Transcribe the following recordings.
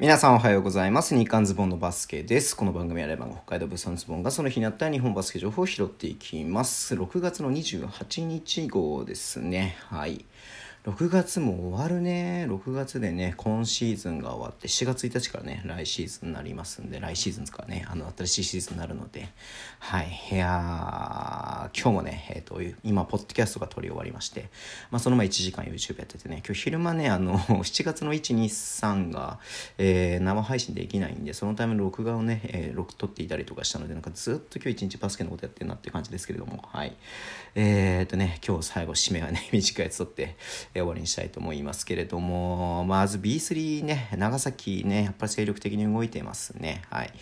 皆さんおはようございます。日刊ズボンのバスケです。この番組はレバン北海道物産ズボンがその日にあった日本バスケ情報を拾っていきます。6月の28日号ですね。はい。6月も終わるね。6月でね、今シーズンが終わって、4月1日からね、来シーズンになりますんで、来シーズンですからね、あの、新しいシーズンになるので、はい。いやー今日もね、えっ、と、今、ポッドキャストが撮り終わりまして、まあ、その前1時間 YouTube やっててね、今日昼間ね、あの、7月の1、2、3が、えー生配信できないんで、そのための録画をね、えー録撮っていたりとかしたので、なんかずっと今日一日バスケのことやってるなって感じですけれども、はい。えー、っとね、今日最後締めはね、短いやつ撮って、えー終わりにしたいと思いますけれども、まず B3 ね、長崎ね、やっぱり精力的に動いてますね。はい。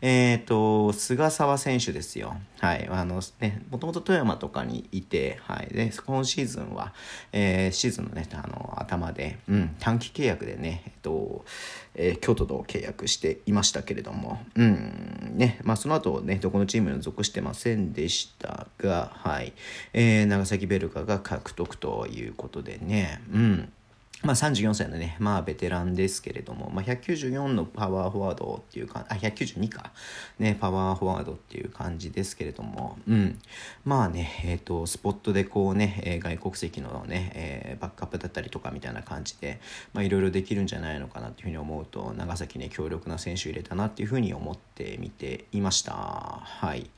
えー、っと、菅沢選手ですよ。はい。あのね、もともと富山とかにいて、はい。で、今シーズンは、えーシーズンのね、あの、頭で、うん、短期契約でね、えっと、えー京都と契約していましたけれども、うん、ね、まあその後ね、どこのチームに属してませんでしたが、はい。えー長崎ベルカが獲得ということでね、うん。まあ、34歳のね、まあ、ベテランですけれども、まあ、194のパワーフォワードっていうか、あ、192か、ね、パワーフォワードっていう感じですけれども、うん。まあね、えっ、と、スポットでこうね、えー外国籍のね、えーバックアップだったりとかみたいな感じで、まあ、いろいろできるんじゃないのかなっていうふうに思うと、長崎ね、強力な選手入れたなっていうふうに思って見ていました。はい。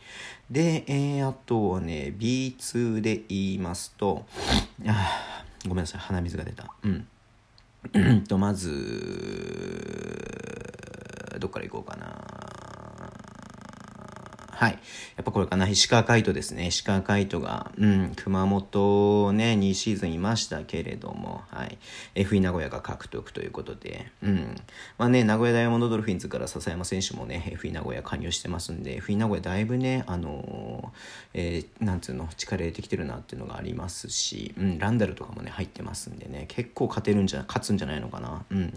で、えーあとはね、B2 で言いますと、あーごめんなさい、鼻水が出た。うん。とまずどっから行こうかな。はい。やっぱこれかな。石川海人ですね。石川海人が、うん、熊本ね、2シーズンいましたけれども、はい。FE 名古屋が獲得ということで、うん。まあね、名古屋ダイヤモンドドルフィンズから笹山選手もね、FE 名古屋加入してますんで、FE 名古屋だいぶね、あのーえーなんつうの、力入れてきてるなっていうのがありますし、うん、ランダルとかもね、入ってますんでね、結構勝てるんじゃ、勝つんじゃないのかな。うん。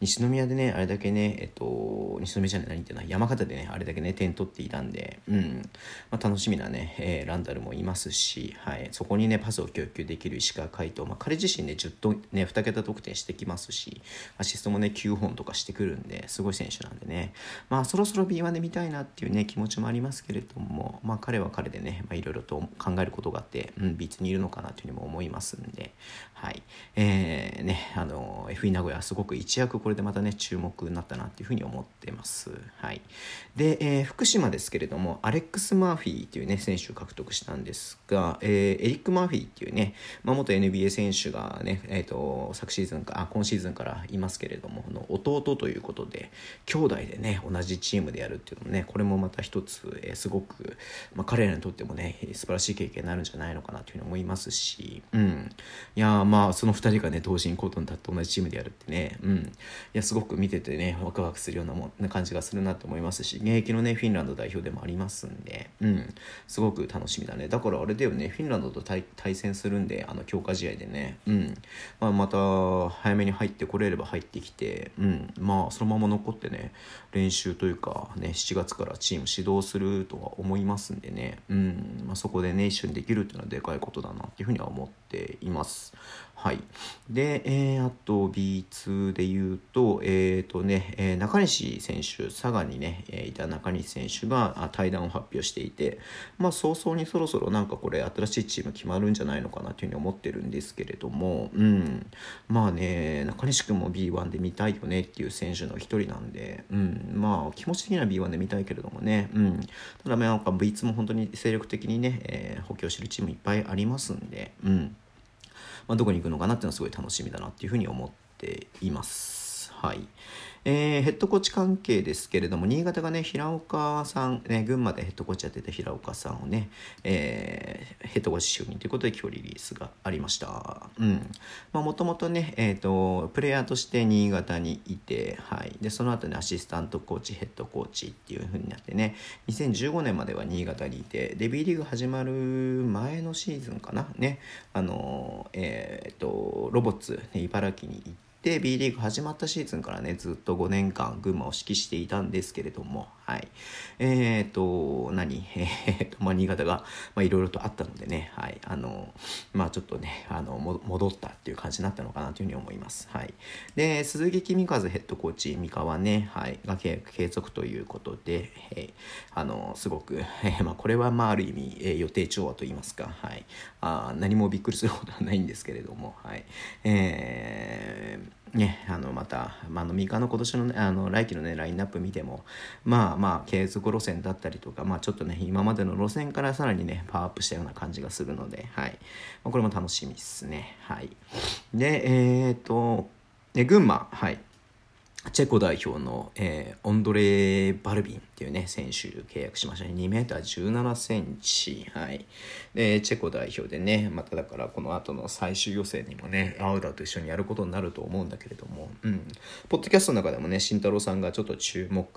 西宮でね、あれだけね、えっと、西宮じゃない、何言ってんの山形でね、あれだけね、点取っていたんで、うん。まあ、楽しみなね、えーランダルもいますし、はい。そこにね、パスを供給できる石川海人、まあ、彼自身ね、10と、ね、2桁得点してきますし、アシストもね、9本とかしてくるんで、すごい選手なんでね、まあ、そろそろ B1 で見たいなっていうね、気持ちもありますけれども、まあ、彼は彼でね、まあ、いろいろと考えることがあって、うん、B2 にいるのかなというふうにも思いますんで、はい。えー、ね、あの、FE 名古屋、すごく一躍これでまたね、注目になったなっていうふうに思ってます。はい。で、えー福島ですけれども、もアレックス・マーフィーっていうね、選手を獲得したんですが、えーエリック・マーフィーっていうね、まあ、元 NBA 選手がね、えっ、と、昨シーズンか、あ、今シーズンからいますけれども、の弟ということで、兄弟でね、同じチームでやるっていうのもね、これもまた一つ、えーすごく、まあ、彼らにとってもね、素晴らしい経験になるんじゃないのかなというふうに思いますし、うん。いやまあ、その二人がね、同時にコートに立って同じチームでやるってね、うん。いや、すごく見ててね、ワクワクするようなもな感じがするなと思いますし、現役のね、フィンランド代表でもありりますんで、うん。すごく楽しみだね。だからあれだよね、フィンランドと対対戦するんで、あの、強化試合でね、うん。まあ、また、早めに入ってこれれば入ってきて、うん。まあ、そのまま残ってね、練習というか、ね、7月からチーム指導するとは思いますんでね、うん。まあ、そこでね、一緒にできるっていうのはでかいことだなっていうふうには思っています。はい。で、えーあと B2 で言うと、えっ、ーとね、えー中西選手、佐賀にね、えーいた中西選手があ対談を発表していて、まあ早々にそろそろなんかこれ新しいチーム決まるんじゃないのかなというふうに思ってるんですけれども、うん。まあね、中西君も B1 で見たいよねっていう選手の一人なんで、うん。まあ気持ち的には B1 で見たいけれどもね、うん。ただなんか B2 も本当に精力的にね、えー補強してるチームいっぱいありますんで、うん。まあ、どこに行くのかなっていうのはすごい楽しみだなっていうふうに思っています。はい。えーヘッドコーチ関係ですけれども、新潟がね、平岡さん、ね、群馬でヘッドコーチやってた平岡さんをね、えーヘッドコーチ就任ということで今日リリースがありました。うん。まあ、もともとね、えっ、と、プレイヤーとして新潟にいて、はい。で、その後ね、アシスタントコーチ、ヘッドコーチっていう風になってね、2015年までは新潟にいて、デビーリーグ始まる前のシーズンかな、ね、あの、えっ、と、ロボッツ、ね、茨城に行って、で B リーグ始まったシーズンからねずっと5年間群馬を指揮していたんですけれども、はい。えっ、ー、と、何？えー、と、まあ、新潟が、まあ、いろいろとあったのでね、はい。あの、まあ、ちょっとね、あの、戻ったっていう感じになったのかなというふうに思います。はい。で、鈴木君和ヘッドコーチ、三河ね、はい、が継続ということで、えー、あの、すごく、えー、まあ、これは、まあ、ある意味、えー、予定調和といいますか、はい。あ何もびっくりすることはないんですけれども、はい。えーね、あのまた、まあ、の三日の今年の,、ね、あの来期の、ね、ラインナップ見てもまあまあ継続路線だったりとか、まあ、ちょっとね今までの路線からさらにねパワーアップしたような感じがするので、はい。まあ、これも楽しみですね。はい、でえっ、とで群馬。はい。チェコ代表の、えー、オンドレ・バルビンっていうね、選手契約しましたね。2メーター17センチ。はい。で、チェコ代表でね、まただからこの後の最終予選にもね、アウダーと一緒にやることになると思うんだけれども、うん。ポッドキャストの中でもね、慎太郎さんがちょっと注目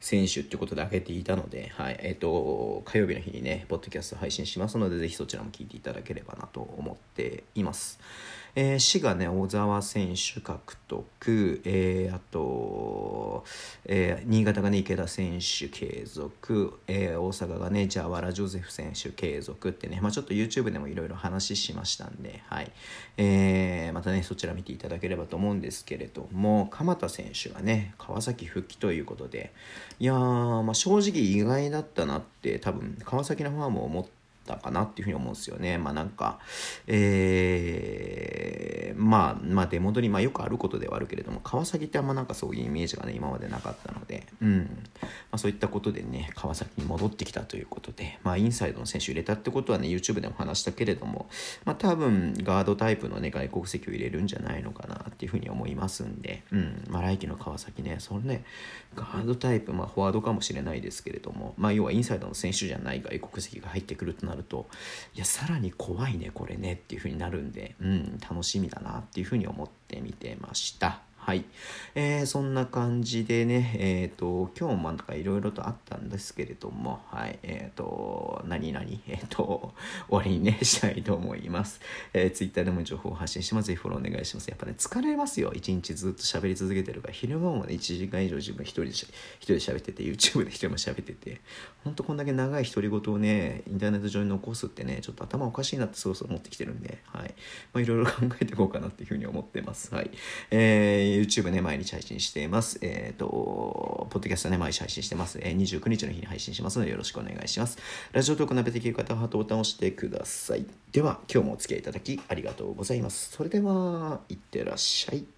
選手ってことで挙げていたので、はい。えっ、ー、と、火曜日の日にね、ポッドキャスト配信しますので、ぜひそちらも聞いていただければなと思っています。えー、滋賀ね、小沢選手獲得、えー、あと、えー、新潟がね、池田選手継続、えー、大阪がね、ジャワラ・ジョゼフ選手継続ってね、まあ、ちょっと YouTube でもいろいろ話しましたんで、はい。えー、またね、そちら見ていただければと思うんですけれども、鎌田選手がね、川崎復帰ということで、いやー、まあ、正直意外だったなって、多分、川崎のファンも思って、たかなっていうふうに思うんですよね。まあなんか、えー、まあ、まあ出戻り、まあよくあることではあるけれども、川崎ってあんまなんかそういうイメージがね、今までなかったので、うん。まあそういったことでね、川崎に戻ってきたということで、まあインサイドの選手入れたってことはね、YouTube でも話したけれども、まあ多分ガードタイプのね、外国籍を入れるんじゃないのかなっていうふうに思いますんで、うん。まあ来季の川崎ね、そのね、ガードタイプ、まあフォワードかもしれないですけれども、まあ要はインサイドの選手じゃない外国籍が入ってくるとなるといやさらに怖いねこれねっていう風になるんで、うん、楽しみだなっていう風に思って見てました。はい。えー、そんな感じでね、えっ、ー、と、今日もなんかいろいろとあったんですけれども、はい。えっ、ー、と、何々、えっ、と、終わりにね、したいと思います。えー、Twitter でも情報を発信してます。ぜひフォローお願いします。やっぱね、疲れますよ。一日ずっと喋り続けてるから、昼間もね、1時間以上自分一人で、一人で喋ってて、YouTube で一人も喋ってて、ほんとこんだけ長い独り言をね、インターネット上に残すってね、ちょっと頭おかしいなってそろそろ思ってきてるんで、はい。まあ、いろいろ考えていこうかなっていうふうに思ってます。はい。えー YouTube ね、毎日配信しています。えっ、ー、と、ポッドキャストね、毎日配信してます。えー、29日の日に配信しますので、よろしくお願いします。ラジオトーク鍋できる方はハートボタンを押してください。では、今日もお付き合いいただきありがとうございます。それでは、いってらっしゃい。